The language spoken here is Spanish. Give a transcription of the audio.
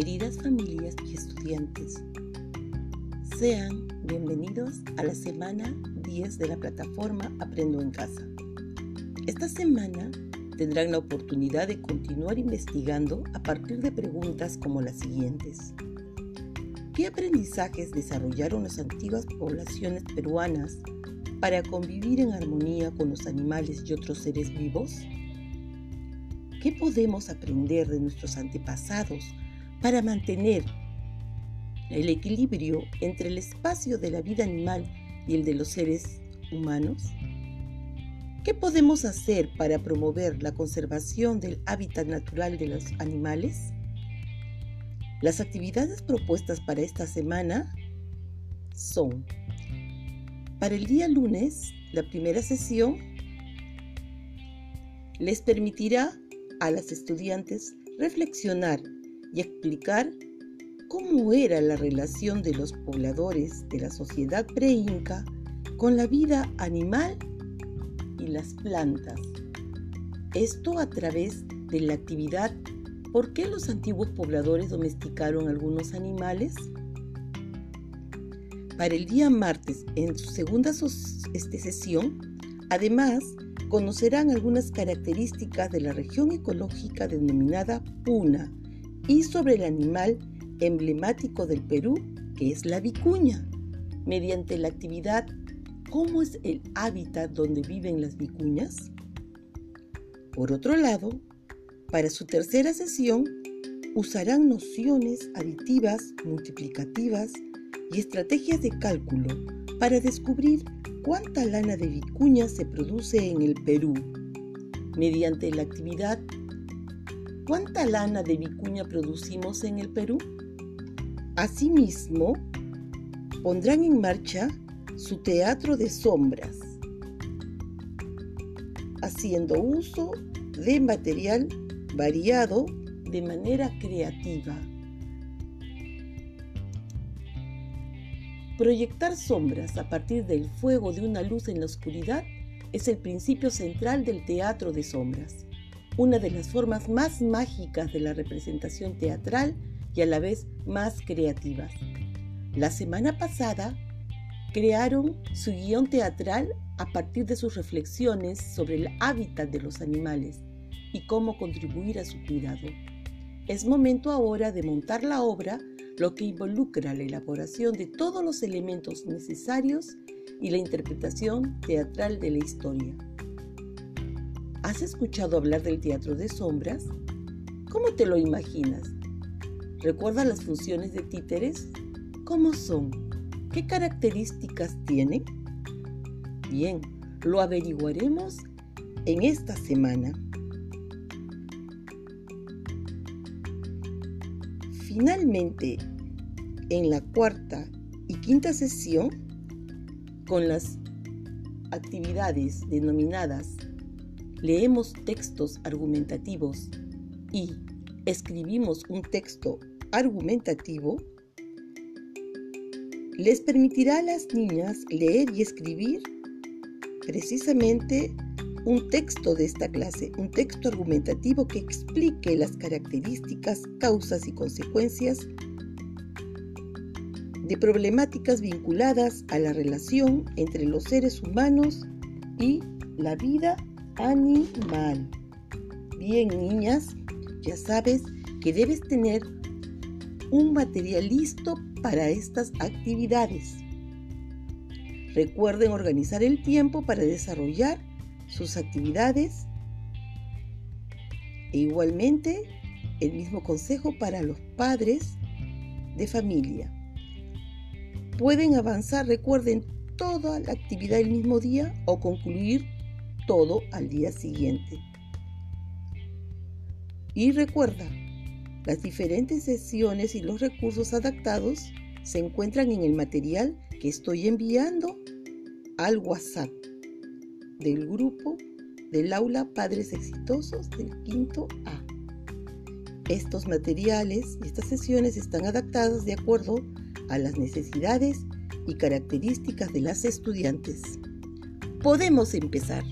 queridas familias y estudiantes. Sean bienvenidos a la semana 10 de la plataforma Aprendo en Casa. Esta semana tendrán la oportunidad de continuar investigando a partir de preguntas como las siguientes. ¿Qué aprendizajes desarrollaron las antiguas poblaciones peruanas para convivir en armonía con los animales y otros seres vivos? ¿Qué podemos aprender de nuestros antepasados para mantener el equilibrio entre el espacio de la vida animal y el de los seres humanos? ¿Qué podemos hacer para promover la conservación del hábitat natural de los animales? Las actividades propuestas para esta semana son, para el día lunes, la primera sesión les permitirá a las estudiantes reflexionar y explicar cómo era la relación de los pobladores de la sociedad pre-inca con la vida animal y las plantas. Esto a través de la actividad ¿Por qué los antiguos pobladores domesticaron algunos animales? Para el día martes, en su segunda este, sesión, además, conocerán algunas características de la región ecológica denominada Puna y sobre el animal emblemático del Perú, que es la vicuña, mediante la actividad ¿Cómo es el hábitat donde viven las vicuñas? Por otro lado, para su tercera sesión, usarán nociones aditivas, multiplicativas y estrategias de cálculo para descubrir cuánta lana de vicuña se produce en el Perú mediante la actividad ¿Cuánta lana de vicuña producimos en el Perú? Asimismo, pondrán en marcha su teatro de sombras, haciendo uso de material variado de manera creativa. Proyectar sombras a partir del fuego de una luz en la oscuridad es el principio central del teatro de sombras una de las formas más mágicas de la representación teatral y a la vez más creativas. La semana pasada crearon su guion teatral a partir de sus reflexiones sobre el hábitat de los animales y cómo contribuir a su cuidado. Es momento ahora de montar la obra, lo que involucra la elaboración de todos los elementos necesarios y la interpretación teatral de la historia. ¿Has escuchado hablar del teatro de sombras? ¿Cómo te lo imaginas? ¿Recuerdas las funciones de títeres? ¿Cómo son? ¿Qué características tienen? Bien, lo averiguaremos en esta semana. Finalmente, en la cuarta y quinta sesión, con las actividades denominadas leemos textos argumentativos y escribimos un texto argumentativo, les permitirá a las niñas leer y escribir precisamente un texto de esta clase, un texto argumentativo que explique las características, causas y consecuencias de problemáticas vinculadas a la relación entre los seres humanos y la vida animal. Bien, niñas, ya sabes que debes tener un material listo para estas actividades. Recuerden organizar el tiempo para desarrollar sus actividades e igualmente el mismo consejo para los padres de familia. Pueden avanzar, recuerden, toda la actividad el mismo día o concluir todo al día siguiente. Y recuerda, las diferentes sesiones y los recursos adaptados se encuentran en el material que estoy enviando al WhatsApp del grupo del aula Padres Exitosos del quinto A. Estos materiales y estas sesiones están adaptadas de acuerdo a las necesidades y características de las estudiantes. Podemos empezar.